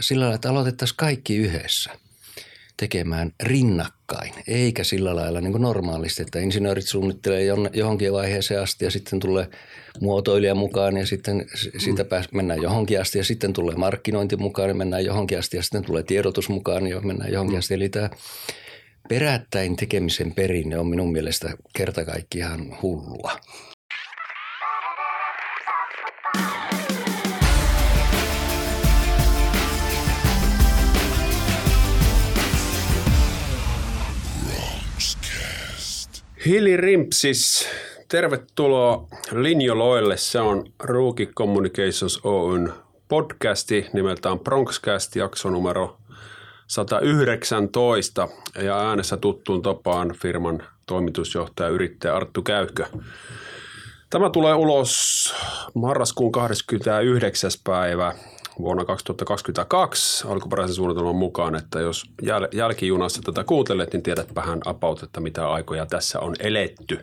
sillä lailla, että aloitettaisiin kaikki yhdessä tekemään rinnakkain, eikä sillä lailla niin kuin normaalisti, että insinöörit suunnittelee johonkin vaiheeseen asti ja sitten tulee muotoilija mukaan ja sitten siitä mm. pääs, mennään johonkin asti ja sitten tulee markkinointi mukaan ja mennään johonkin asti ja sitten tulee tiedotus mukaan ja mennään johonkin mm. asti. Eli tämä perättäin tekemisen perinne on minun mielestä kerta kaikkiaan hullua. Hili Rimpsis, tervetuloa Linjoloille. Se on Rookie Communications Oyn podcasti nimeltään Bronxcast, jakso numero 119 ja äänessä tuttuun tapaan firman toimitusjohtaja yrittäjä Arttu Käykö. Tämä tulee ulos marraskuun 29. päivä vuonna 2022 alkuperäisen suunnitelman mukaan, että jos jäl- jälkijunassa tätä kuuntelet, niin tiedät vähän about, että mitä aikoja tässä on eletty.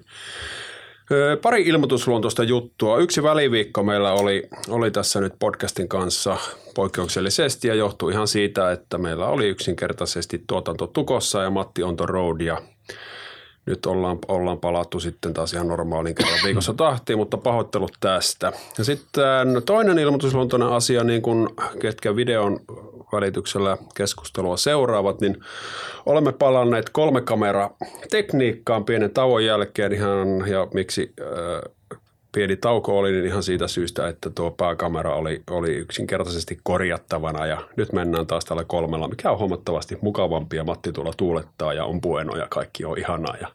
Pari ilmoitusluontoista juttua. Yksi väliviikko meillä oli, oli tässä nyt podcastin kanssa poikkeuksellisesti ja johtui ihan siitä, että meillä oli yksinkertaisesti tuotanto tukossa ja Matti on the road ja nyt ollaan, ollaan palattu sitten taas ihan normaalin kerran viikossa tahtiin, mutta pahoittelut tästä. Ja sitten toinen ilmoitusluontoinen asia, niin kuin ketkä videon välityksellä keskustelua seuraavat, niin olemme palanneet kolme kamera tekniikkaan pienen tauon jälkeen ihan, ja miksi äh, pieni tauko oli niin ihan siitä syystä, että tuo pääkamera oli, oli yksinkertaisesti korjattavana. Ja nyt mennään taas tällä kolmella, mikä on huomattavasti mukavampi. Ja Matti tuolla tuulettaa ja on bueno ja kaikki on ihanaa. Ja,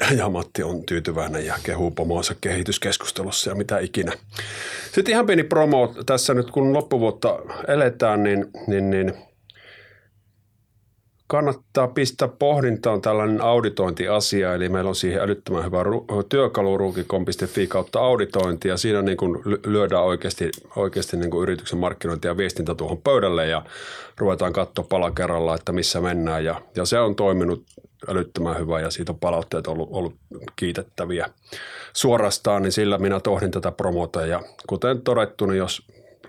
ja, ja Matti on tyytyväinen ja kehuu pomoonsa kehityskeskustelussa ja mitä ikinä. Sitten ihan pieni promo. Tässä nyt kun loppuvuotta eletään, niin, niin, niin – kannattaa pistää pohdintaan tällainen auditointiasia, eli meillä on siihen älyttömän hyvä työkalu ruukikom.fi kautta auditointi, ja siinä niin kuin lyödään oikeasti, oikeasti niin kuin yrityksen markkinointi ja viestintä tuohon pöydälle, ja ruvetaan katsoa pala kerralla, että missä mennään, ja, ja se on toiminut älyttömän hyvä, ja siitä on palautteet ollut, ollut kiitettäviä suorastaan, niin sillä minä tohdin tätä promota, ja kuten todettu, niin jos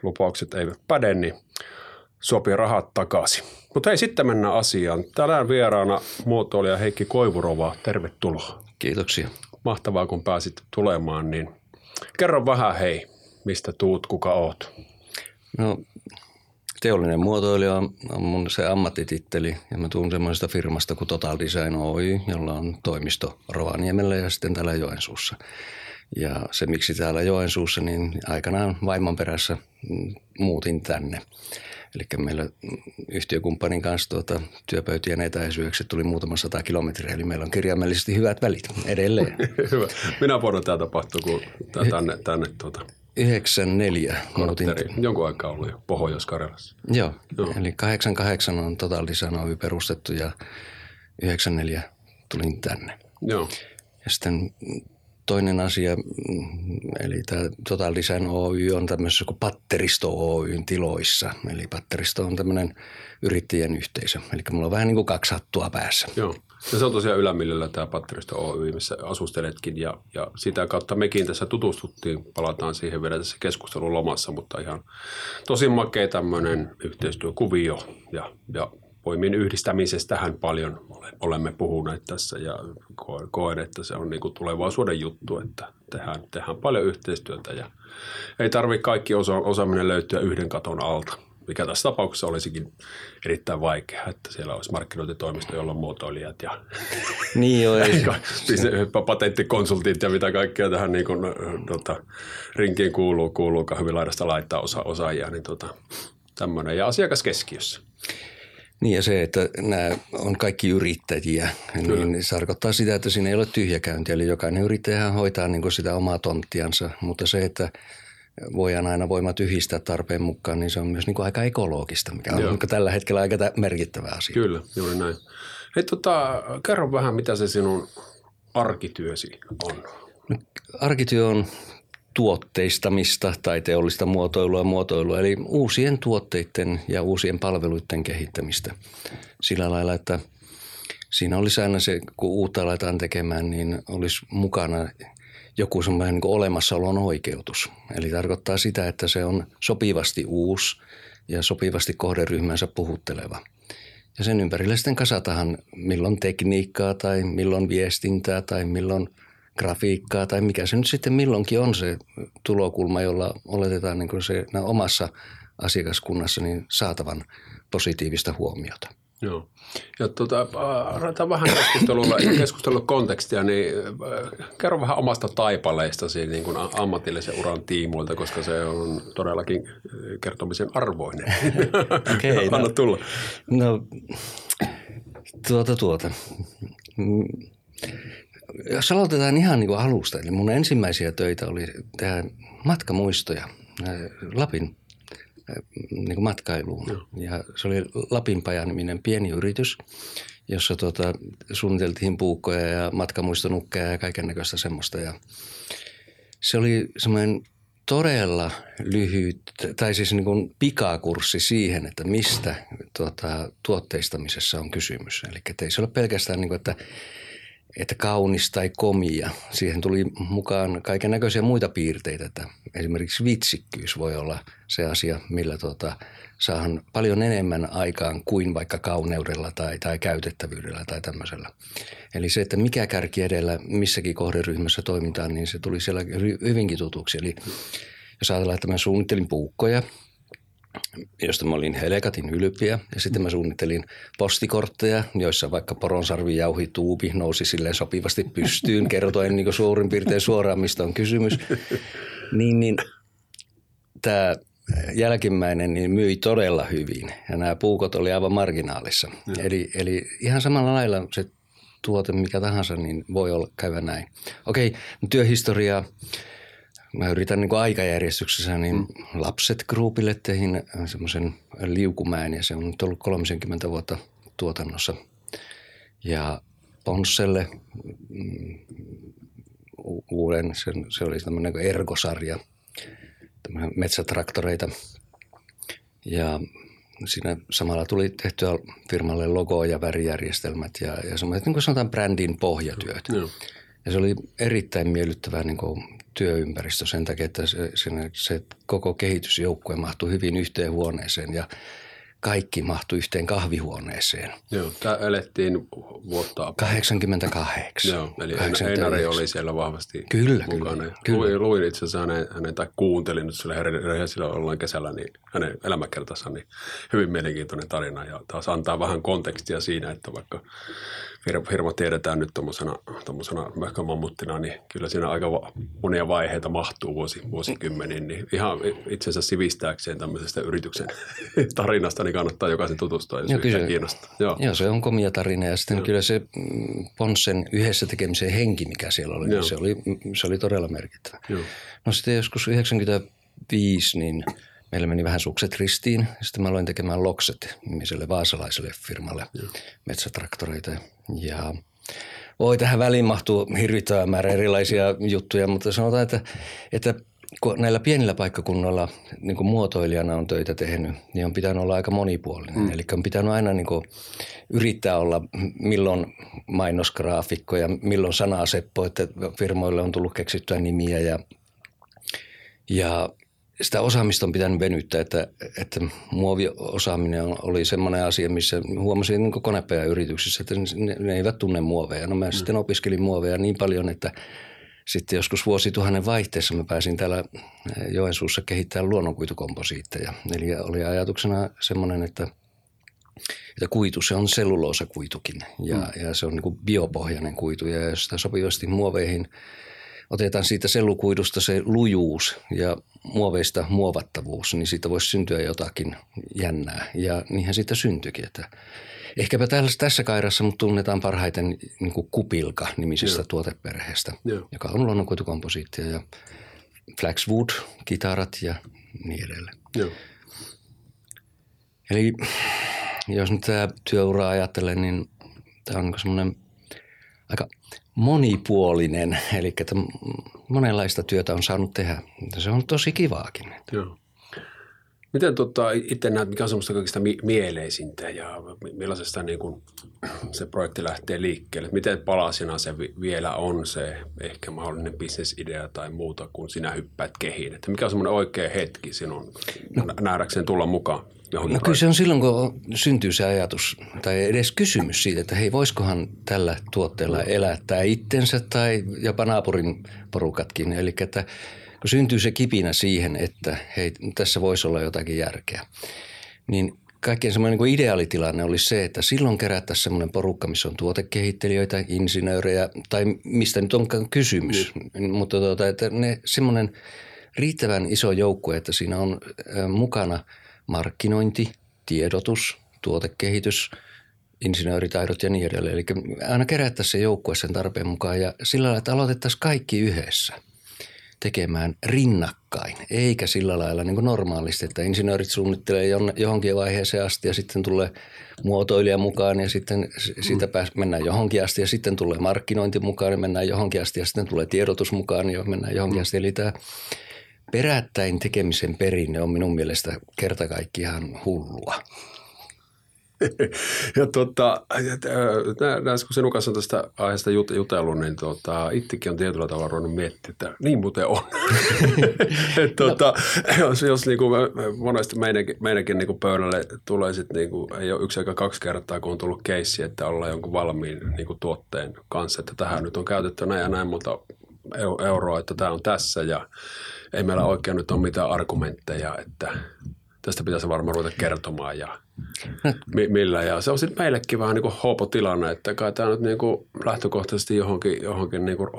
lupaukset eivät päde, niin sopii rahat takaisin. Mutta hei, sitten mennään asiaan. Tänään vieraana muotoilija Heikki Koivurova. Tervetuloa. Kiitoksia. Mahtavaa, kun pääsit tulemaan. Niin kerro vähän, hei, mistä tuut, kuka oot? No, teollinen muotoilija on mun se ammattititteli ja mä tuun semmoisesta firmasta kuin Total Design Oy, jolla on toimisto Rovaniemellä ja sitten täällä Joensuussa. Ja se, miksi täällä Joensuussa, niin aikanaan vaimon perässä muutin tänne. Eli meillä yhtiökumppanin kanssa tuota, työpöytien etäisyydeksi tuli muutama sata kilometriä, eli meillä on kirjaimellisesti hyvät välit edelleen. Hyvä. Minä vuonna tämä tapahtui, kun tänne, tänne tuota, 94. Muutin. Jonkun aikaa ollut jo Pohjois-Karjalassa. Joo, Joo, eli 88 on Design perustettu ja 94 tulin tänne. Joo. Ja sitten toinen asia, mm, eli tämä Total Design Oy on tämmöisessä kuin Patteristo Oyn tiloissa. Eli Patteristo on tämmöinen yrittäjien yhteisö. Eli mulla on vähän niin kuin kaksi hattua päässä. Joo. Ja se on tosiaan Ylämillellä tämä Patteristo Oy, missä asusteletkin ja, ja sitä kautta mekin tässä tutustuttiin. Palataan siihen vielä tässä keskustelun lomassa, mutta ihan tosi makea tämmöinen yhteistyökuvio ja, ja voimien yhdistämisestähän paljon olemme puhuneet tässä ja koen, että se on niin kuin tulevaisuuden juttu, että tehdään, tehdään paljon yhteistyötä ja ei tarvitse kaikki osa, osaaminen löytyä yhden katon alta, mikä tässä tapauksessa olisikin erittäin vaikeaa, että siellä olisi markkinointitoimisto, jolla on muotoilijat ja niin joo, ei. patenttikonsultit ja mitä kaikkea tähän niin kuin, tota, rinkiin kuuluu, kuuluu hyvin laidasta laittaa osa, osaajia, niin tota, tämmöinen ja asiakas keskiössä. Niin ja se, että nämä on kaikki yrittäjiä, Kyllä. niin se tarkoittaa sitä, että siinä ei ole tyhjäkäyntiä. Eli jokainen yrittäjä hoitaa niin sitä omaa tonttiansa, mutta se, että voidaan aina voimat yhdistää tarpeen mukaan, niin se on myös niin kuin aika ekologista, mikä on Joo. tällä hetkellä aika merkittävä asia. Kyllä, juuri näin. Hei, tota, kerro vähän, mitä se sinun arkityösi on? No, arkityö on tuotteistamista tai teollista muotoilua muotoilua, eli uusien tuotteiden ja uusien palveluiden kehittämistä sillä lailla, että siinä olisi aina se, kun uutta aletaan tekemään, niin olisi mukana joku semmoinen niin olemassaolon oikeutus. Eli tarkoittaa sitä, että se on sopivasti uusi ja sopivasti kohderyhmänsä puhutteleva. Ja sen ympärille sitten kasatahan milloin tekniikkaa tai milloin viestintää tai milloin grafiikkaa tai mikä se nyt sitten milloinkin on se tulokulma, jolla oletetaan niin se omassa asiakaskunnassa niin saatavan positiivista huomiota. Joo. Ja tuota, aletaan vähän keskustelua, keskustelua kontekstia, niin äh, kerro vähän omasta taipaleistasi niin kuin ammatillisen uran tiimoilta, koska se on todellakin äh, kertomisen arvoinen. Okei, okay, Anna no, tulla. No, tuota tuota. Jos aloitetaan ihan niin kuin alusta, niin mun ensimmäisiä töitä oli tehdä matkamuistoja Lapin niin kuin matkailuun. No. Ja se oli Lapinpaja-niminen pieni yritys, jossa tuota, suunniteltiin puukkoja ja matkamuistonukkeja ja kaiken näköistä semmoista. Ja se oli semmoinen todella lyhyt, tai siis niin kuin pikakurssi siihen, että mistä tuota, tuotteistamisessa on kysymys. Eli ei se ole pelkästään niin kuin, että että kaunis tai komia. Siihen tuli mukaan kaiken näköisiä muita piirteitä, että esimerkiksi vitsikkyys voi olla se asia, millä tuota, saahan paljon enemmän aikaan kuin vaikka kauneudella tai, tai käytettävyydellä tai tämmöisellä. Eli se, että mikä kärki edellä missäkin kohderyhmässä toimitaan, niin se tuli siellä hyvinkin tutuksi. Eli jos ajatellaan, että mä suunnittelin puukkoja – josta mä olin helekatin ylpiä. Ja sitten mä suunnittelin postikortteja, joissa vaikka poronsarvi jauhi tuubi nousi silleen sopivasti pystyyn, kertoen niin suurin piirtein suoraan, mistä on kysymys. Niin, niin tämä jälkimmäinen niin myi todella hyvin ja nämä puukot oli aivan marginaalissa. Eli, eli ihan samalla lailla se tuote mikä tahansa, niin voi olla käydä näin. Okei, työhistoriaa mä yritän niin aikajärjestyksessä, niin mm. lapset groupille tein semmoisen liukumäen ja se on nyt ollut 30 vuotta tuotannossa. Ja Ponsselle mm, uuden, se, se oli tämmöinen niin ergosarja, metsätraktoreita. Ja siinä samalla tuli tehtyä firmalle logo ja värijärjestelmät ja, ja semmoiset niin kuin sanotaan brändin pohjatyöt. Mm. Ja se oli erittäin miellyttävää niin kuin työympäristö sen takia, että se, se, se koko kehitysjoukkue mahtui hyvin yhteen huoneeseen ja kaikki mahtui yhteen kahvihuoneeseen. Joo, tämä elettiin vuotta... 88. Joo, eli 89. Einari oli siellä vahvasti kyllä, mukana. Kyllä, kyllä. Luin, luin itse asiassa hänen, hänen tai kuuntelin nyt sille rehellisellä ollaan kesällä, niin hänen elämäkertansa, niin hyvin mielenkiintoinen tarina ja taas antaa vähän kontekstia siinä, että vaikka firma tiedetään nyt tuommoisena möhkömammuttina, niin kyllä siinä aika monia vaiheita mahtuu vuosi, vuosikymmeniin. Niin ihan itse asiassa sivistääkseen tämmöisestä yrityksen tarinasta, niin kannattaa jokaisen tutustua, jos Joo, kyllä, kiinnostaa. Joo. Joo, se on komia tarina ja sitten Joo. kyllä se mm, Ponssen yhdessä tekemisen henki, mikä siellä oli, niin se oli, se oli todella merkittävä. Joo. No sitten joskus 95, niin – meillä meni vähän sukset ristiin. Sitten mä aloin tekemään Lokset nimiselle vaasalaiselle firmalle ja. metsätraktoreita. Ja voi tähän väliin mahtuu hirvittävä määrä erilaisia juttuja, mutta sanotaan, että, että kun näillä pienillä paikkakunnilla niin kuin muotoilijana on töitä tehnyt, niin on pitänyt olla aika monipuolinen. Mm. Eli on pitänyt aina niin kuin yrittää olla milloin mainosgraafikko ja milloin sanaseppo, että firmoille on tullut keksittyä nimiä ja, ja sitä osaamista on pitänyt venyttää, että, että muoviosaaminen oli semmoinen asia, missä huomasin niin yrityksissä, että ne, ne eivät tunne muoveja. No mä mm. sitten opiskelin muoveja niin paljon, että sitten joskus vuosituhannen vaihteessa mä pääsin täällä Joensuussa kehittämään luonnonkuitukomposiitteja. Eli oli ajatuksena semmoinen, että, että kuitu, se on selluloosakuitukin ja, mm. ja se on niin biopohjainen kuitu ja jos sitä sopivasti muoveihin – otetaan siitä sellukuidusta se lujuus ja muoveista muovattavuus, niin siitä voisi syntyä jotakin jännää. Ja niinhän siitä syntyikin. Että ehkäpä tässä kairassa mut tunnetaan parhaiten niin kuin Kupilka nimisestä Joo. tuoteperheestä, Joo. joka on luonnonkuitukomposiittia ja Flaxwood, kitarat ja niin edelleen. Joo. Eli jos nyt tämä työura ajattelee, niin tämä on semmoinen aika monipuolinen, eli että monenlaista työtä on saanut tehdä. Se on tosi kivaakin. Joo. Miten tota, itse näet, mikä on semmoista kaikista mieleisintä ja millaisesta niin kun se projekti lähtee liikkeelle? Miten palasina se vielä on se ehkä mahdollinen bisnesidea tai muuta, kun sinä hyppäät kehiin? Että mikä on semmoinen oikea hetki sinun no. nähdäkseen tulla mukaan? No kyllä se on silloin, kun syntyy se ajatus tai edes kysymys siitä, että hei, voisikohan tällä tuotteella elättää itsensä tai jopa naapurin porukatkin. Eli että kun syntyy se kipinä siihen, että hei, tässä voisi olla jotakin järkeä, niin kaikkein semmoinen niin ideaalitilanne olisi se, että silloin kerättäisiin semmoinen porukka, missä on tuotekehittelijöitä, insinöörejä tai mistä nyt onkaan kysymys. Mm. Mutta tuota, että ne semmoinen riittävän iso joukkue, että siinä on mukana markkinointi, tiedotus, tuotekehitys, insinööritaidot ja niin edelleen. Eli aina kerättäisiin se joukkue sen tarpeen mukaan ja sillä lailla, että aloitettaisiin kaikki yhdessä tekemään rinnakkain, eikä sillä lailla niin kuin normaalisti, että insinöörit suunnittelee johonkin vaiheeseen asti ja sitten tulee muotoilija mukaan ja sitten siitä pääs, mennään johonkin asti ja sitten tulee markkinointi mukaan ja mennään johonkin asti ja sitten tulee tiedotus mukaan ja mennään johonkin asti. Eli tämä perättäin tekemisen perinne on minun mielestä kerta kaikkiaan hullua. ja tota, näissä kun sinun kanssa on tästä aiheesta jut, jutellut, niin tota, itsekin on tietyllä tavalla ruvennut miettiä, että niin muuten on. Et, tota, no. Jos, jos niin kuin monesti meidänkin, meidänkin niin kuin pöydälle tulee sitten, niin kuin, ei ole yksi eikä kaksi kertaa, kun on tullut keissi, että ollaan jonkun valmiin niin kuin tuotteen kanssa, että tähän nyt on käytetty näin ja näin monta euroa, että tämä on tässä ja ei meillä oikein nyt ole mitään argumentteja, että tästä pitäisi varmaan ruveta kertomaan ja mi- millä. Ja se on sitten meillekin vähän niin kuin hoopotilanne, että kai tämä nyt niin kuin lähtökohtaisesti johonkin, johonkin niin kuin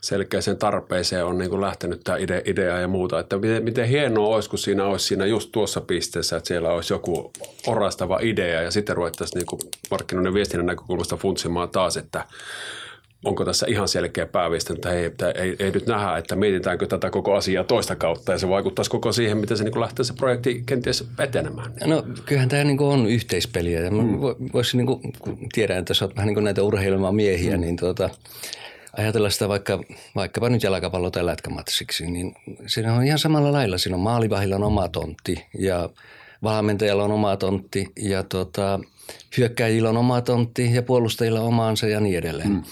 selkeäseen tarpeeseen on niin kuin lähtenyt tämä ide- idea ja muuta. Että miten, miten hienoa olisi, kun siinä olisi siinä just tuossa pisteessä, että siellä olisi joku orastava idea ja sitten ruvettaisiin niin markkinoiden viestinnän näkökulmasta funtsimaan taas, että onko tässä ihan selkeä pääviesti, että ei, ei, ei nyt nähdä, että mietitäänkö tätä koko asiaa toista kautta ja se vaikuttaisi koko siihen, miten se niin lähtee se projekti kenties etenemään. No kyllähän tämä niin on yhteispeliä ja mm. voisin, niin kuin, kun tiedän, että sä oot vähän niin kuin näitä urheilemaan miehiä, mm. niin tuota, ajatella sitä vaikka, vaikkapa nyt jalkapallo- tai lätkämatsiksi, niin siinä on ihan samalla lailla. Siinä on maalivahilla on oma tontti ja valmentajalla on oma tontti ja tuota, hyökkäjillä on oma tontti ja puolustajilla omaansa ja niin edelleen. Mm.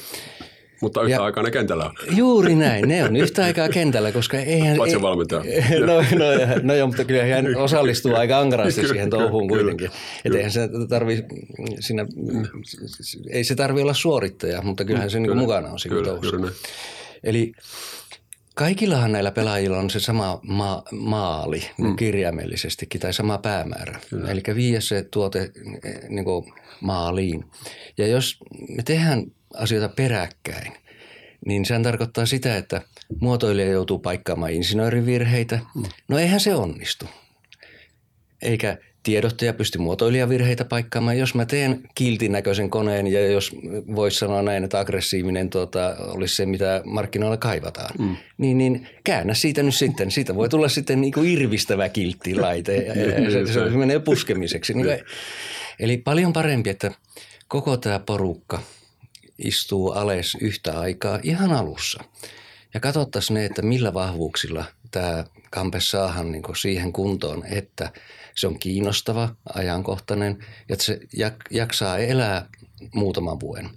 Mutta yhtä ja, aikaa ne kentällä on. Juuri näin, ne on yhtä aikaa kentällä, koska eihän... Paitsi ei, valmentaja. No, no, no joo, mutta kyllä hän osallistuu aika ankarasti siihen touhuun kuitenkin. Että eihän se tarvi, siinä, ei se tarvi olla suorittaja, mutta kyllähän se niin mukana on siinä touhussa. Eli Kaikillahan näillä pelaajilla on se sama ma- maali mm. kirjaimellisestikin tai sama päämäärä. Kyllä. Eli viiä se tuote niin maaliin. Ja jos me tehdään asioita peräkkäin, niin sehän tarkoittaa sitä, että muotoilija joutuu paikkaamaan insinöörivirheitä. Mm. No eihän se onnistu. Eikä tiedottaja pysty muotoilijavirheitä paikkaamaan. Jos mä teen kiltin näköisen koneen ja jos voisi sanoa näin, että aggressiivinen tuota, olisi se, mitä markkinoilla kaivataan, mm. niin, niin käännä siitä nyt sitten. Siitä voi tulla sitten niin kuin irvistävä kilttilaite ja, ja se, se menee puskemiseksi. Niin kuin, eli paljon parempi, että koko tämä porukka istuu ales yhtä aikaa ihan alussa. Ja katsottaisiin ne, että millä vahvuuksilla tämä kampe saahan niin siihen kuntoon, että – se on kiinnostava, ajankohtainen ja että se jaksaa elää muutaman vuoden.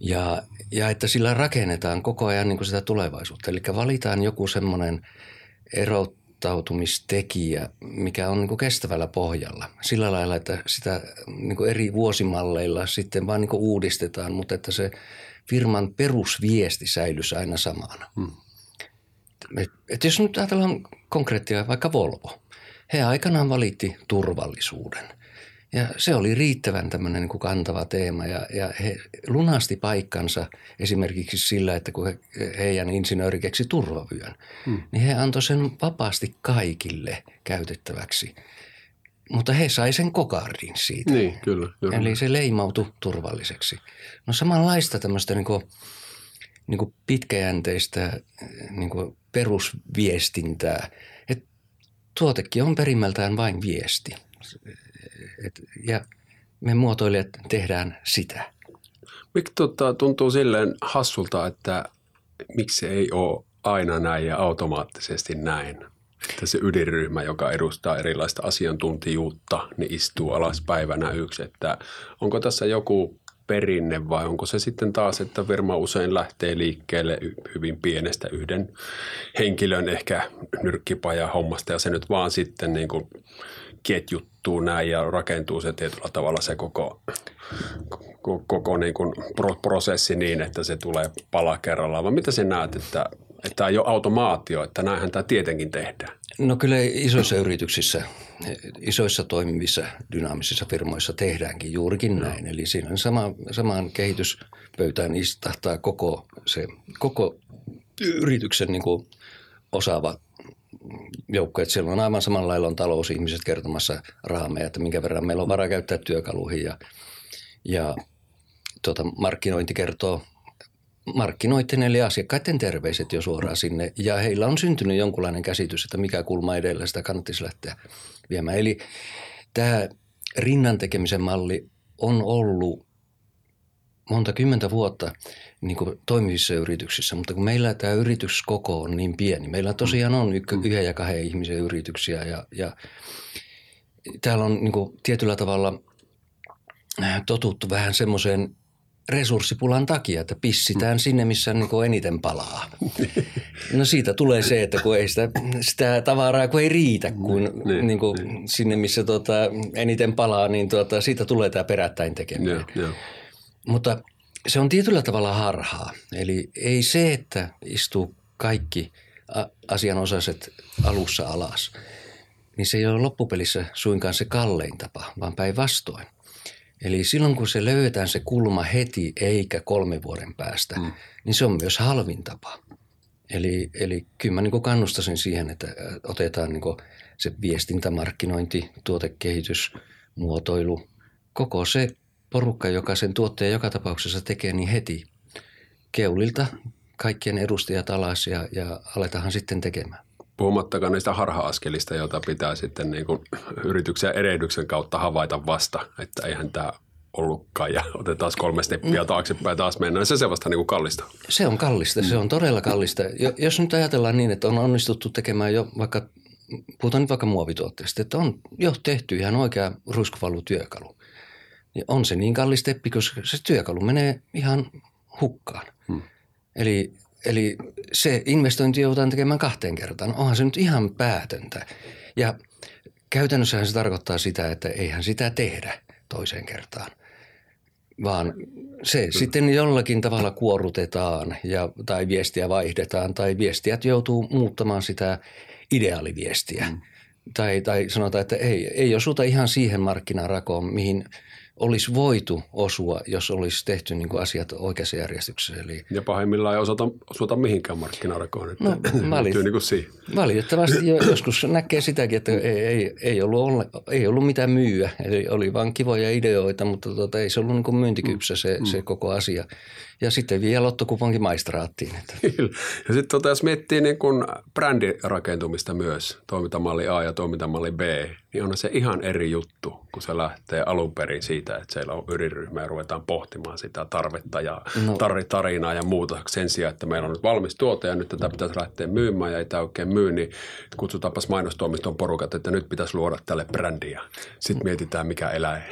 Ja, ja että sillä rakennetaan koko ajan niin kuin sitä tulevaisuutta. Eli valitaan joku semmoinen erottautumistekijä, mikä on niin kuin kestävällä pohjalla. Sillä lailla, että sitä niin kuin eri vuosimalleilla sitten vaan niin kuin uudistetaan, mutta että se firman perusviesti säilyisi aina samana. Hmm. Et, et jos nyt ajatellaan konkreettia vaikka Volvo – he aikanaan valitti turvallisuuden. Ja se oli riittävän tämmöinen niin kuin kantava teema ja, ja he lunasti paikkansa esimerkiksi sillä, että kun he, heidän insinööri keksi turvavyön, hmm. niin he antoi sen vapaasti kaikille käytettäväksi. Mutta he sai sen kokardin siitä. Niin, kyllä. kyllä. Eli se leimautui turvalliseksi. No samanlaista tämmöistä niin kuin, niin kuin pitkäjänteistä niin kuin perusviestintää – tuotekin on perimmältään vain viesti. Et, ja me muotoilijat tehdään sitä. Miksi tota, tuntuu silleen hassulta, että miksi ei ole aina näin ja automaattisesti näin? Että se ydinryhmä, joka edustaa erilaista asiantuntijuutta, niin istuu alas päivänä yksi. Että onko tässä joku perinne vai onko se sitten taas, että firma usein lähtee liikkeelle hyvin pienestä yhden henkilön ehkä nyrkkipaja hommasta ja se nyt vaan sitten niin kuin ketjuttuu näin ja rakentuu se tietyllä tavalla se koko, koko, niin kuin prosessi niin, että se tulee pala kerrallaan. Vai mitä sä näet, että, että tämä ei ole automaatio, että näinhän tämä tietenkin tehdään? No kyllä isoissa yrityksissä, isoissa toimivissa dynaamisissa firmoissa tehdäänkin juurikin näin. Eli siinä on sama, samaan kehityspöytään istahtaa koko, se, koko yrityksen niin kuin osaava joukko, että siellä on aivan samalla lailla on talousihmiset kertomassa raameja, että minkä verran meillä on varaa käyttää työkaluihin. Ja, ja tuota, markkinointi kertoo markkinoiden eli asiakkaiden terveiset jo suoraan sinne. Ja heillä on syntynyt jonkunlainen käsitys, että mikä kulma edellä sitä kannattaisi lähteä viemään. Eli tämä rinnan tekemisen malli on ollut monta kymmentä vuotta niin kuin toimivissa yrityksissä, mutta kun meillä tämä yrityskoko on niin pieni, meillä tosiaan on yhden ja kahden ihmisen yrityksiä ja, ja täällä on niin kuin tietyllä tavalla totuttu vähän semmoiseen resurssipulan takia, että pissitään sinne, missä niin kuin eniten palaa. No siitä tulee se, että kun ei sitä, sitä tavaraa kun ei riitä kun, niin, niin kuin niin. sinne, missä tuota, eniten palaa, niin tuota, siitä tulee tämä perättäin tekeminen. Ja, ja. Mutta se on tietyllä tavalla harhaa. Eli ei se, että istuu kaikki asianosaiset alussa alas, niin se ei ole loppupelissä suinkaan se kallein tapa, vaan päinvastoin – Eli silloin kun se löydetään se kulma heti eikä kolme vuoden päästä, mm. niin se on myös halvin tapa. Eli, eli kyllä mä niin kannustaisin siihen, että otetaan niin se viestintä, markkinointi, tuotekehitys, muotoilu, koko se porukka, joka sen tuotteen joka tapauksessa tekee, niin heti keulilta kaikkien edustajat alas ja, ja aletahan sitten tekemään. Puhumattakaan niistä harha-askelista, joita pitää sitten niin kuin yrityksen erehdyksen kautta havaita vasta, että eihän tämä ollutkaan ja otetaan kolme steppiä mm. taaksepäin taas mennään. Se se vasta niin kuin kallista. Se on kallista, se on todella kallista. Jos nyt ajatellaan niin, että on onnistuttu tekemään jo vaikka, puhutaan nyt vaikka muovituotteesta, että on jo tehty ihan oikea ruiskuvalutyökalu. Niin on se niin kallis steppi, koska se työkalu menee ihan hukkaan. Hmm. Eli Eli se investointi joudutaan tekemään kahteen kertaan. Onhan se nyt ihan päätöntä. Ja käytännössähän se tarkoittaa sitä, että eihän sitä tehdä toiseen kertaan. Vaan se sitten jollakin tavalla kuorutetaan ja, tai viestiä vaihdetaan tai viestijät joutuu muuttamaan sitä ideaaliviestiä. Mm. Tai, tai sanotaan, että ei, ei osuta ihan siihen markkinarakoon, mihin – olisi voitu osua, jos olisi tehty niin kuin asiat oikeassa järjestyksessä. Eli... Ja pahimmillaan ei osata, osata mihinkään markkinarakoon. Että no, valit, niin kuin siihen. Valitettavasti joskus näkee sitäkin, että ei, ei, ei, ollut, ole, ei ollut mitään myyä. Eli oli vain kivoja ideoita, mutta tuota, ei se ollut niin kuin myyntikypsä se, mm. se koko asia. Ja sitten vielä lottokuponkin maistraattiin. Että. Ja sitten tota, jos miettii niin kuin brändirakentumista myös, toimintamalli A ja toimintamalli B, niin on se ihan eri juttu, kun se lähtee alun perin siitä, että siellä on yriryhmä ja ruvetaan pohtimaan sitä tarvetta ja no. tarinaa ja muuta sen sijaan, että meillä on nyt valmis tuote ja nyt tätä pitäisi lähteä myymään ja ei tämä oikein myy, niin kutsutaanpas mainostoimiston porukat, että nyt pitäisi luoda tälle brändiä. Sitten mietitään, mikä elää.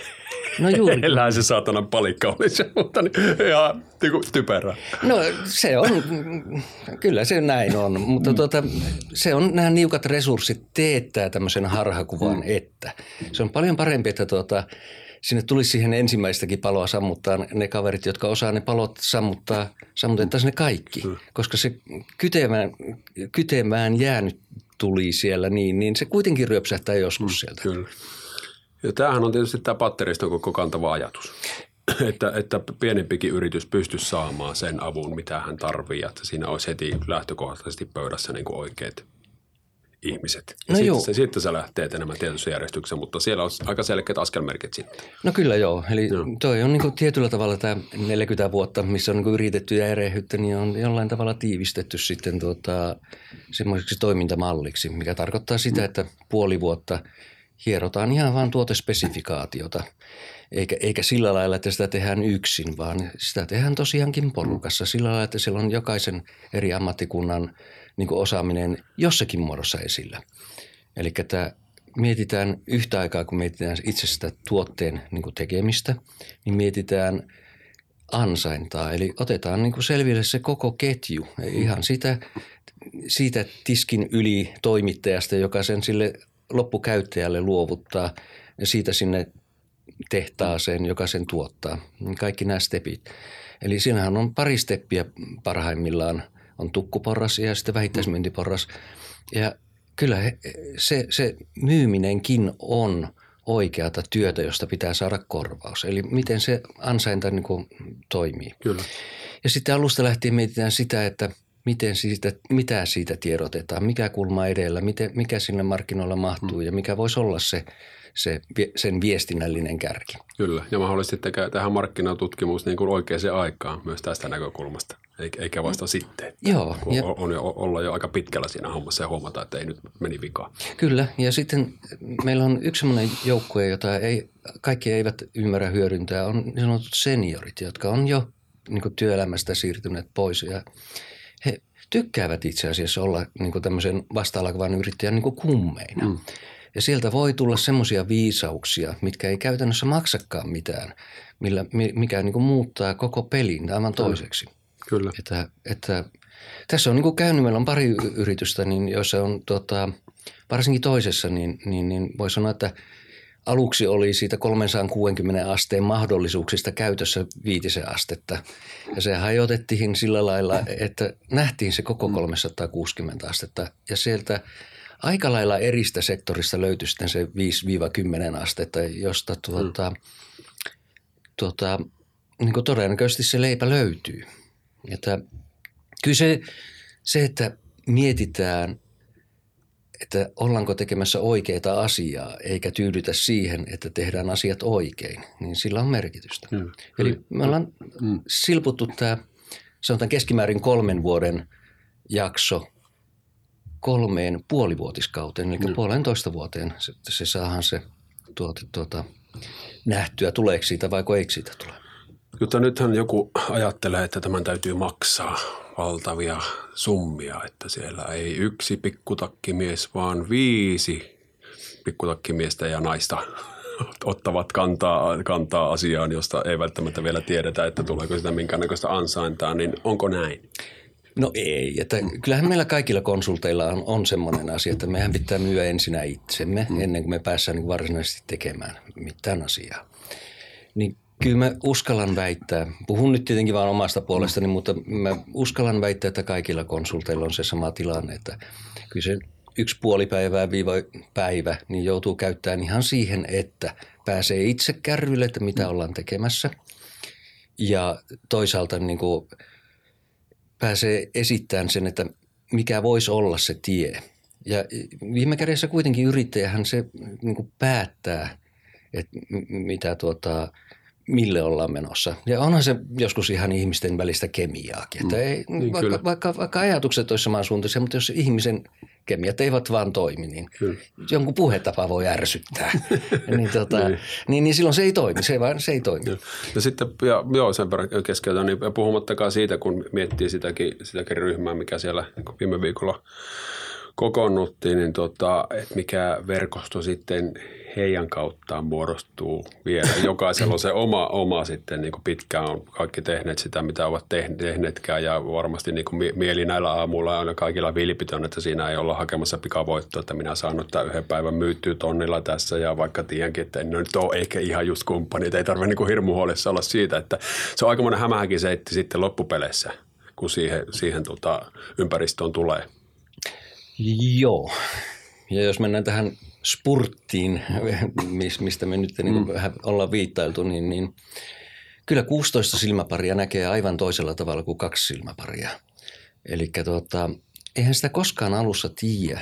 No juuri. Elää se saatanan palikka olisi, mutta niin, ihan niin typerä. No se on, kyllä se näin on, mutta tuota, se on nämä niukat resurssit teettää tämmöisen harhakuvan, mm. että se on paljon parempi, että tuota, sinne tulisi siihen ensimmäistäkin paloa sammuttaa ne kaverit, jotka osaa ne palot sammuttaa, sammutettaisiin ne kaikki, mm. koska se kytemään, kytemään jäänyt tuli siellä niin, niin se kuitenkin ryöpsähtää joskus mm, sieltä. Kyllä. Ja tämähän on tietysti tämä patteriston koko kantava ajatus. Että, että pienempikin yritys pystyisi saamaan sen avun, mitä hän tarvitsee, että siinä olisi heti lähtökohtaisesti pöydässä niin kuin oikeat ihmiset. Ja no sitten, se, sitten se lähtee etenemään tietyssä järjestyksessä, mutta siellä on aika selkeät askelmerkit sitten. No kyllä joo. Eli joo. toi on niin kuin tietyllä tavalla tämä 40 vuotta, missä on niin kuin yritetty ja erehdytty, niin on jollain tavalla tiivistetty sitten tuota, semmoiseksi toimintamalliksi, mikä tarkoittaa sitä, että puoli vuotta – hierotaan ihan vain tuotespesifikaatiota. Eikä, eikä sillä lailla, että sitä tehdään yksin, vaan sitä tehdään tosiaankin porukassa sillä lailla, että siellä on jokaisen eri ammattikunnan niin osaaminen jossakin muodossa esillä. Eli että mietitään yhtä aikaa, kun mietitään itse sitä tuotteen niin tekemistä, niin mietitään ansaintaa. Eli otetaan niin selville se koko ketju, ihan sitä, siitä tiskin yli toimittajasta, joka sen sille loppukäyttäjälle luovuttaa ja siitä sinne tehtaaseen, joka sen tuottaa. Kaikki nämä stepit. Eli siinähän on pari steppiä parhaimmillaan. On tukkuporras ja sitten vähittäismyyntiporras. Ja kyllä se, se myyminenkin on oikeata työtä, josta pitää saada korvaus. Eli miten se ansainta niin kuin toimii. Kyllä. Ja sitten alusta lähtien mietitään sitä, että miten siitä, mitä siitä tiedotetaan, mikä kulma edellä, miten, mikä sinne markkinoilla mahtuu mm. ja mikä voisi olla se, se, sen viestinnällinen kärki. Kyllä, ja mahdollisesti tehdään markkinatutkimus niin kuin oikeaan aikaan myös tästä näkökulmasta, eikä vasta mm. sitten. Joo. On, ja, on jo, olla jo aika pitkällä siinä hommassa ja huomata, että ei nyt meni vikaan. Kyllä, ja sitten meillä on yksi sellainen joukkue, jota ei, kaikki eivät ymmärrä hyödyntää, on niin sanotut seniorit, jotka on jo niin työelämästä siirtyneet pois ja he tykkäävät itse asiassa olla niin tämmöisen vasta-alkavan yrittäjän niin kummeina. Mm. Ja sieltä voi tulla semmoisia viisauksia, mitkä ei käytännössä maksakaan mitään, millä, mikä niin kuin muuttaa koko pelin aivan toiseksi. Kyllä. Että, että tässä on niin kuin käynyt, meillä on pari yritystä, niin joissa on tota, varsinkin toisessa, niin, niin, niin voi sanoa, että – aluksi oli siitä 360 asteen mahdollisuuksista käytössä viitisen astetta. Ja se hajotettiin sillä lailla, että nähtiin se koko 360 astetta. Ja sieltä aika lailla eristä sektorista löytyi sitten se 5-10 astetta, josta tuota, tuota, niin todennäköisesti se leipä löytyy. Että kyllä se, se, että mietitään – että ollaanko tekemässä oikeita asiaa, eikä tyydytä siihen, että tehdään asiat oikein, niin sillä on merkitystä. Mm. Eli me ollaan mm. silputtu tämä, sanotaan keskimäärin kolmen vuoden jakso kolmeen puolivuotiskauteen, eli mm. puolentoista vuoteen se, se saahan se tuota, tuota, nähtyä, tuleeko siitä vai eikö siitä tule. Mutta nythän joku ajattelee, että tämän täytyy maksaa valtavia summia, että siellä ei yksi pikkutakkimies, vaan viisi pikkutakkimiestä ja naista ottavat kantaa, kantaa asiaan, josta ei välttämättä vielä tiedetä, että tuleeko sitä minkäännäköistä ansaintaa, niin onko näin? No ei, että kyllähän meillä kaikilla konsulteilla on, on semmoinen asia, että mehän pitää myyä ensinnä itsemme mm. ennen kuin me päästään niin varsinaisesti tekemään mitään asiaa. Niin Kyllä mä uskallan väittää, puhun nyt tietenkin vain omasta puolestani, mm. mutta mä uskallan väittää, että kaikilla konsulteilla on se sama tilanne, että kyllä se yksi puoli päivää viiva päivä niin joutuu käyttämään ihan siihen, että pääsee itse kärrylle, että mitä mm. ollaan tekemässä ja toisaalta niin kuin pääsee esittämään sen, että mikä voisi olla se tie. Ja viime kädessä kuitenkin yrittäjähän se niin kuin päättää, että mitä tuota – mille ollaan menossa. Ja onhan se joskus ihan ihmisten välistä kemiaakin. Että mm. ei, niin, vaikka, vaikka, vaikka ajatukset olisivat samansuuntaisia, mutta jos ihmisen kemiat eivät vaan toimi, niin kyllä. jonkun puhetapa voi ärsyttää. niin, tota, niin. Niin, niin silloin se ei toimi, se ei, vaan, se ei toimi. Ja, ja sitten, ja, joo sen verran keskeytän, niin puhumattakaan siitä, kun miettii sitäkin, sitäkin ryhmää, mikä siellä viime viikolla kokoonnuttiin, niin tota, että mikä verkosto sitten heidän kauttaan muodostuu vielä. Jokaisella on se oma, oma sitten niin kuin pitkään on kaikki tehneet sitä, mitä ovat tehneetkään ja varmasti niin kuin mieli näillä aamuilla on kaikilla vilpitön, että siinä ei olla hakemassa pikavoittoa, että minä saan ottaa yhden päivän myyttyä tonnilla tässä ja vaikka tiedänkin, että en nyt ole ehkä ihan just kumppani, että ei tarvitse niin hirmu huolissa olla siitä, että se on aikamoinen hämähäkin seitti sitten loppupeleissä, kun siihen, siihen tota, ympäristöön tulee. Joo. Ja jos mennään tähän spurttiin, mistä me nyt niin mm. vähän ollaan viittailtu, niin, niin kyllä 16 silmäparia näkee aivan toisella tavalla kuin kaksi silmäparia. Eli tuota, eihän sitä koskaan alussa tiedä,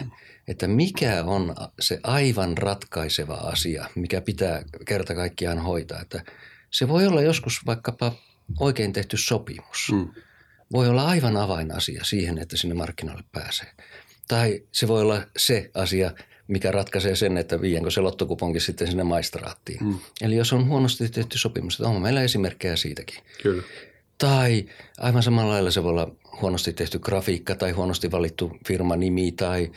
että mikä on se aivan ratkaiseva asia, mikä pitää kerta kaikkiaan hoitaa. Että se voi olla joskus vaikkapa oikein tehty sopimus. Mm. Voi olla aivan avainasia siihen, että sinne markkinoille pääsee. Tai se voi olla se asia, mikä ratkaisee sen, että viiänkö se lottokuponkin sitten sinne maistraattiin. Mm. Eli jos on huonosti tehty sopimus, että on meillä esimerkkejä siitäkin. Kyllä. Tai aivan samalla lailla se voi olla huonosti tehty grafiikka tai huonosti valittu firman nimi tai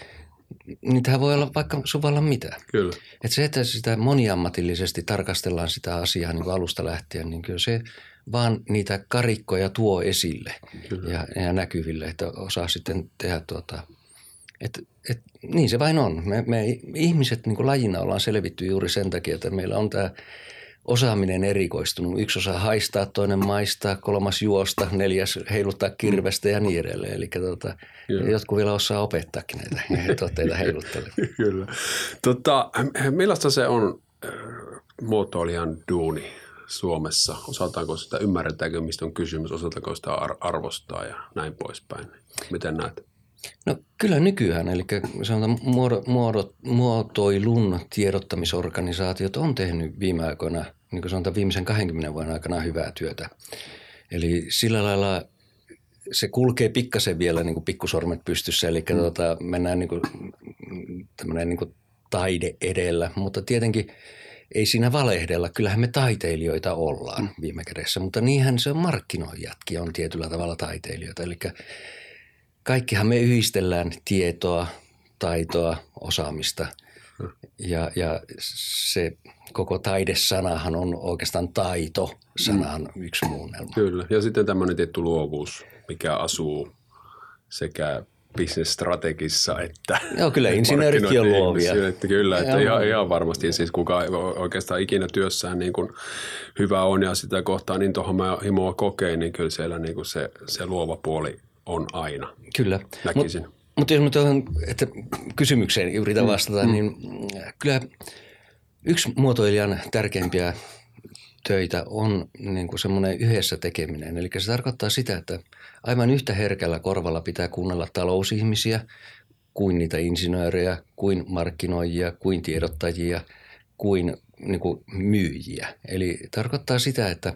niitähän voi olla vaikka suvalla mitä. Kyllä. Et se, että sitä moniammatillisesti tarkastellaan sitä asiaa niin kuin alusta lähtien, niin kyllä se vaan niitä karikkoja tuo esille ja, ja näkyville, että osaa sitten tehdä tuota – Et, et, niin se vain on. Me, me ihmiset niin lajina ollaan selvitty juuri sen takia, että meillä on tämä osaaminen erikoistunut. Yksi osaa haistaa, toinen maistaa, kolmas juosta, neljäs heiluttaa kirvestä ja niin edelleen. Eli tota, jotkut vielä osaa opettaakin näitä tuotteita heiluttelemaan. Kyllä. Tota, millaista se on äh, muotoilijan duuni Suomessa? Osataanko sitä, ymmärretäänkö mistä on kysymys, osataanko sitä arvostaa ja näin poispäin? Miten näet? No kyllä nykyään, eli sanotaan muodo, muodo, muotoilun tiedottamisorganisaatiot on tehnyt viime aikoina, niin kuin sanotaan viimeisen 20 vuoden aikana hyvää työtä. Eli sillä lailla se kulkee pikkasen vielä niin kuin pikkusormet pystyssä, eli mm. tuota, mennään niin kuin, niin kuin taide edellä, mutta tietenkin ei siinä valehdella. Kyllähän me taiteilijoita ollaan mm. viime kädessä, mutta niinhän se on markkinoijatkin on tietyllä tavalla taiteilijoita. Eli kaikkihan me yhdistellään tietoa, taitoa, osaamista ja, ja se koko taidesanahan on oikeastaan taito sanan mm. yksi muunnelma. Kyllä, ja sitten tämmöinen tietty luovuus, mikä asuu sekä bisnesstrategissa että Joo, kyllä insinööritkin on luovia. Että kyllä, että ihan, ihan, varmasti siis kuka oikeastaan ikinä työssään niin kuin hyvä on ja sitä kohtaa niin tuohon mä himoa kokeen, niin kyllä siellä niin kuin se, se luova puoli on aina. Kyllä. Näkisin. Mut, mutta jos mä tuohon, että kysymykseen yritän mm, vastata, mm. niin kyllä yksi muotoilijan tärkeimpiä töitä on niin kuin semmoinen yhdessä tekeminen. Eli se tarkoittaa sitä, että aivan yhtä herkällä korvalla pitää kuunnella talousihmisiä kuin niitä insinöörejä, kuin markkinoijia, kuin tiedottajia, kuin, niin kuin myyjiä. Eli tarkoittaa sitä, että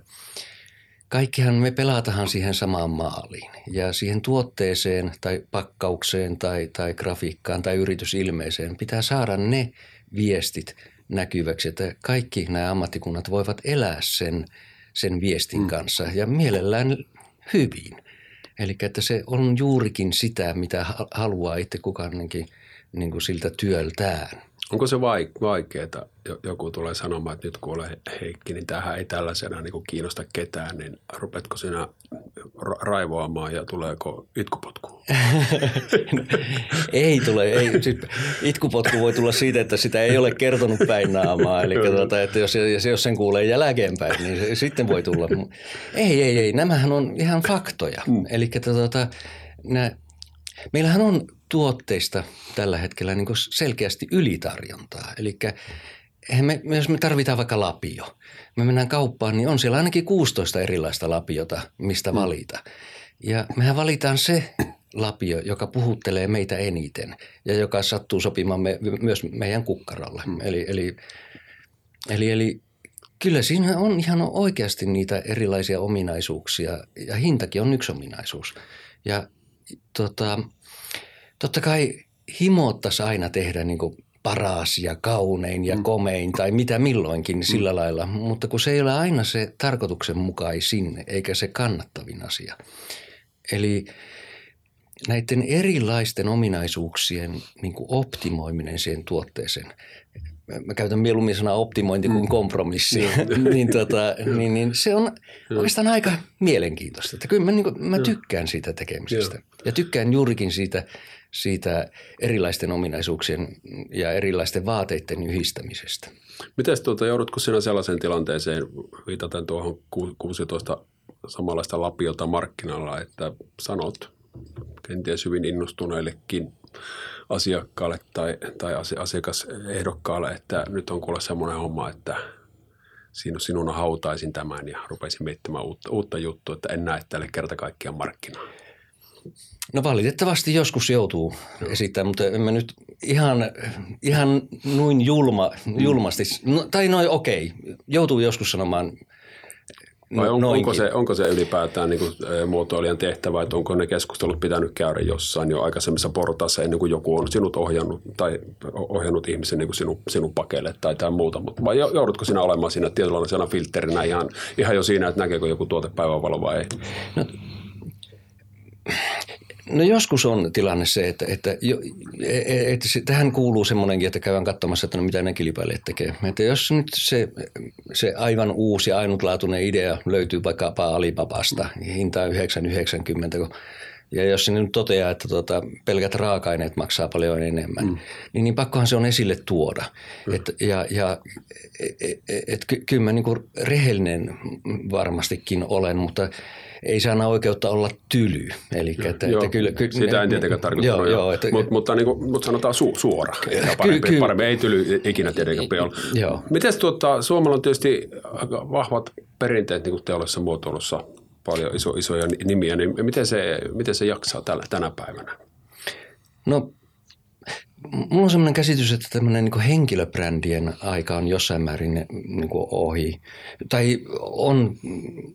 kaikkihan me pelatahan siihen samaan maaliin ja siihen tuotteeseen tai pakkaukseen tai, tai grafiikkaan tai yritysilmeeseen pitää saada ne viestit näkyväksi, että kaikki nämä ammattikunnat voivat elää sen, sen viestin mm. kanssa ja mielellään hyvin. Eli että se on juurikin sitä, mitä haluaa itse kukaan niin kuin siltä työltään. Onko se vaikeaa, joku tulee sanomaan, että nyt kun olen Heikki, niin tähän ei tällaisena niin kiinnosta ketään, niin rupetko sinä raivoamaan ja tuleeko itkupotku? ei tule. Ei. Siis itkupotku voi tulla siitä, että sitä ei ole kertonut päin naamaa. Eli tuota, että jos, jos sen kuulee jälkeenpäin, niin se, sitten voi tulla. Ei, ei, ei. Nämähän on ihan faktoja. Mm. Eli tuota, nämä Meillähän on tuotteista tällä hetkellä niin selkeästi ylitarjontaa. Eli me, jos me tarvitaan vaikka lapio, me mennään kauppaan, niin on siellä ainakin 16 erilaista lapiota, mistä mm. valita. Ja mehän valitaan se lapio, joka puhuttelee meitä eniten ja joka sattuu sopimaan me, myös meidän kukkarolle. Mm. Eli, eli, eli, eli kyllä siinä on ihan oikeasti niitä erilaisia ominaisuuksia ja hintakin on yksi ominaisuus. Ja tota, totta kai himottaisi aina tehdä niin kuin paras ja kaunein ja mm. komein tai mitä milloinkin sillä mm. lailla, mutta kun se ei ole aina se tarkoituksenmukaisin eikä se kannattavin asia. Eli näiden erilaisten ominaisuuksien niin kuin optimoiminen siihen tuotteeseen – mä käytän mieluummin sanaa optimointi kuin mm. kompromissi, niin, tota, niin, niin se on oikeastaan aika mielenkiintoista. Että kyllä mä, niin kuin, mä tykkään siitä tekemisestä ja tykkään juurikin siitä, siitä erilaisten ominaisuuksien ja erilaisten vaateiden yhdistämisestä. Miten tuota, joudutko sinä sellaiseen tilanteeseen, viitaten tuohon 16 samanlaista lapiota markkinalla, että sanot kenties hyvin innostuneillekin asiakkaalle tai, tai asiakasehdokkaalle, että nyt on kuule semmoinen homma, että sinun hautaisin tämän ja rupesin miettimään uutta, uutta juttua, että en näe tälle kerta kaikkiaan markkinaa. No valitettavasti joskus joutuu no. esittämään, mutta en mä nyt ihan, ihan noin julma, julmasti, no, tai noin okei, joutuu joskus sanomaan vai on, onko, se, onko se ylipäätään niin kuin, muotoilijan tehtävä, että onko ne keskustelut pitänyt käydä jossain jo aikaisemmissa portaissa ennen kuin joku on sinut ohjannut tai ohjannut ihmisen niin kuin sinun, sinun pakeille tai tai muuta, mutta vai joudutko sinä olemaan siinä tietynlaisena filtterinä ihan, ihan jo siinä, että näkeekö joku tuote päivänvalo vai ei? No, No joskus on tilanne se, että, että, että, että tähän kuuluu semmoinenkin, että käydään katsomassa, että no mitä ne kilpailijat tekee. Että jos nyt se, se aivan uusi ja ainutlaatuinen idea löytyy vaikkapa Alibabasta, hinta on 9,90, kun ja jos sinne nyt toteaa, että tuota, pelkät raaka-aineet maksaa paljon enemmän, mm. niin, niin pakkohan se on esille tuoda. Mm. Et, ja ja et, et, ky, kyllä mä niin rehellinen varmastikin olen, mutta ei se anna oikeutta olla tyly. Eli, että, joo, että kyllä, ky, sitä en tietenkään tarkoittanut, joo, joo, että, Mut, mutta, niin kuin, mutta sanotaan su, suora. Parempi, ky, parempi, ei tyly ikinä tietenkään. Joo. Miten tuota, Suomella on tietysti vahvat perinteet niin teollisessa muotoilussa, paljon iso, isoja nimiä, niin miten se, miten se jaksaa tällä, tänä päivänä? No Mulla on sellainen käsitys, että tämmöinen niin henkilöbrändien aika on jossain määrin niin kuin ohi. Tai on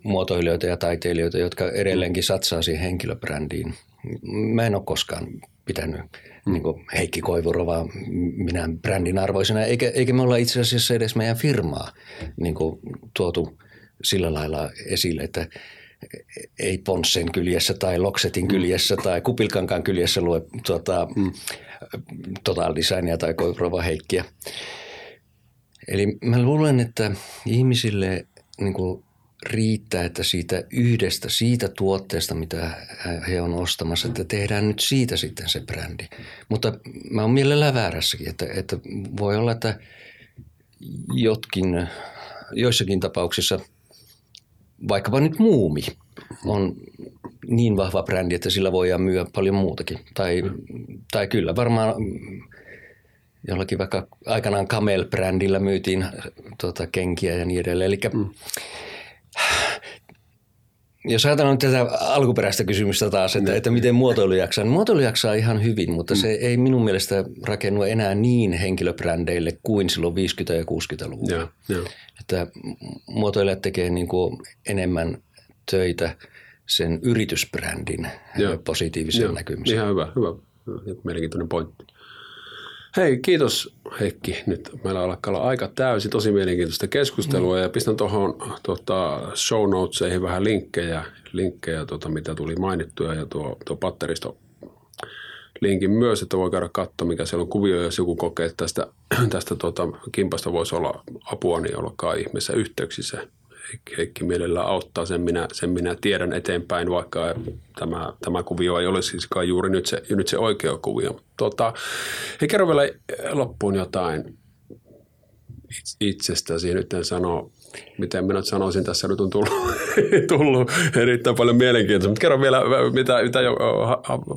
muotoilijoita ja taiteilijoita, jotka edelleenkin satsaa siihen henkilöbrändiin. Mä en ole koskaan pitänyt mm. niin Heikki Koivurovaa minä brändin arvoisena, eikä, eikä me olla itse asiassa edes meidän firmaa niin kuin tuotu sillä lailla esille, että ei Ponssen kyljessä tai Loksetin kyljessä tai Kupilkankaan kyljessä lue tuota, mm Total Designia tai Koivrova Heikkiä. Eli mä luulen, että ihmisille niin kuin riittää, että siitä yhdestä, siitä tuotteesta, mitä he on ostamassa, että tehdään nyt siitä sitten se brändi. Mutta mä oon mielellään väärässäkin, että, että voi olla, että jotkin, joissakin tapauksissa, vaikkapa nyt muumi, on niin vahva brändi, että sillä voidaan myyä paljon muutakin. Tai, tai kyllä varmaan jollakin vaikka aikanaan Camel-brändillä myytiin tuota, kenkiä ja niin edelleen. Eli mm. Jos ajatellaan nyt tätä alkuperäistä kysymystä taas, että, että miten muotoilu jaksaa, niin muotoilu jaksaa ihan hyvin, mutta mm. se ei minun mielestä rakennu enää niin henkilöbrändeille kuin silloin 50- ja 60-luvulla. Ja, ja. Että muotoilijat tekee niin kuin enemmän töitä – sen yritysbrändin Joo. positiivisen Joo. näkymisen. Ihan hyvä, hyvä, hyvä. Mielenkiintoinen pointti. Hei, kiitos Heikki. Nyt meillä alkaa olla aika täysi, tosi mielenkiintoista keskustelua mm. ja pistän tuohon tuota, show notesihin vähän linkkejä, linkkejä tuota, mitä tuli mainittuja ja tuo, tuo patteristo linkin myös, että voi käydä katsoa, mikä siellä on kuvio, jos joku kokee, että tästä, tästä tuota, kimpasta voisi olla apua, niin olkaa ihmeessä yhteyksissä Heikki mielellään auttaa, sen minä, sen minä tiedän eteenpäin, vaikka tämä, tämä kuvio ei ole siis juuri nyt se, nyt se oikea kuvio. Tota, he kerro vielä loppuun jotain itsestäsi, nyt en sano, miten minä sanoisin, tässä nyt on tullut, tullut erittäin paljon mielenkiintoista, mutta kerro vielä, mitä, mitä jo,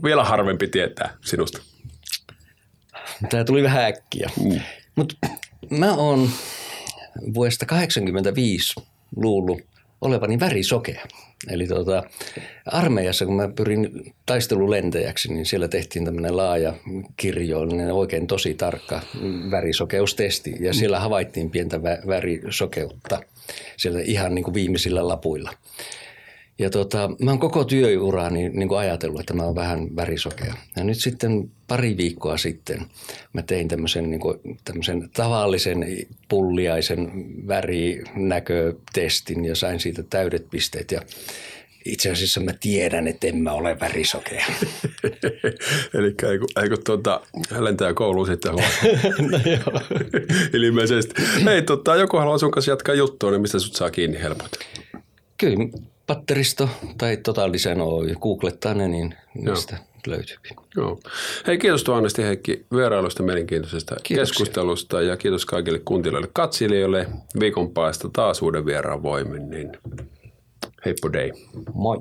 vielä harvempi tietää sinusta. Tämä tuli vähän äkkiä, mm. mutta mä oon vuodesta 1985 luullut olevani värisokea. Eli tuota, armeijassa, kun mä pyrin taistelulentäjäksi, niin siellä tehtiin tämmöinen laaja kirjoillinen, oikein tosi tarkka värisokeustesti. Ja siellä havaittiin pientä vä- värisokeutta siellä ihan niin kuin viimeisillä lapuilla. Ja tota, mä oon koko työurani niin kuin ajatellut, että mä oon vähän värisokea. Ja nyt sitten pari viikkoa sitten mä tein tämmöisen, niin kuin, tämmöisen tavallisen pulliaisen värinäkötestin ja sain siitä täydet pisteet. Ja itse asiassa mä tiedän, että en mä ole värisokea. Eli eikö, eikö tuota, lentää kouluun sitten no joo. Ilmeisesti. Hei, tota, joku haluaa sun kanssa jatkaa juttua, niin mistä sut saa kiinni helpot? Kyllä, patteristo tai Total Design Oy, googlettaa ne, niin mistä löytyy. Joo. Hei, kiitos tuonnesti Heikki vierailusta mielenkiintoisesta Kiitoksia. keskustelusta ja kiitos kaikille kuuntelijoille katsilijoille viikon päästä taas uuden vieraan voimin, niin heippo day. Moi.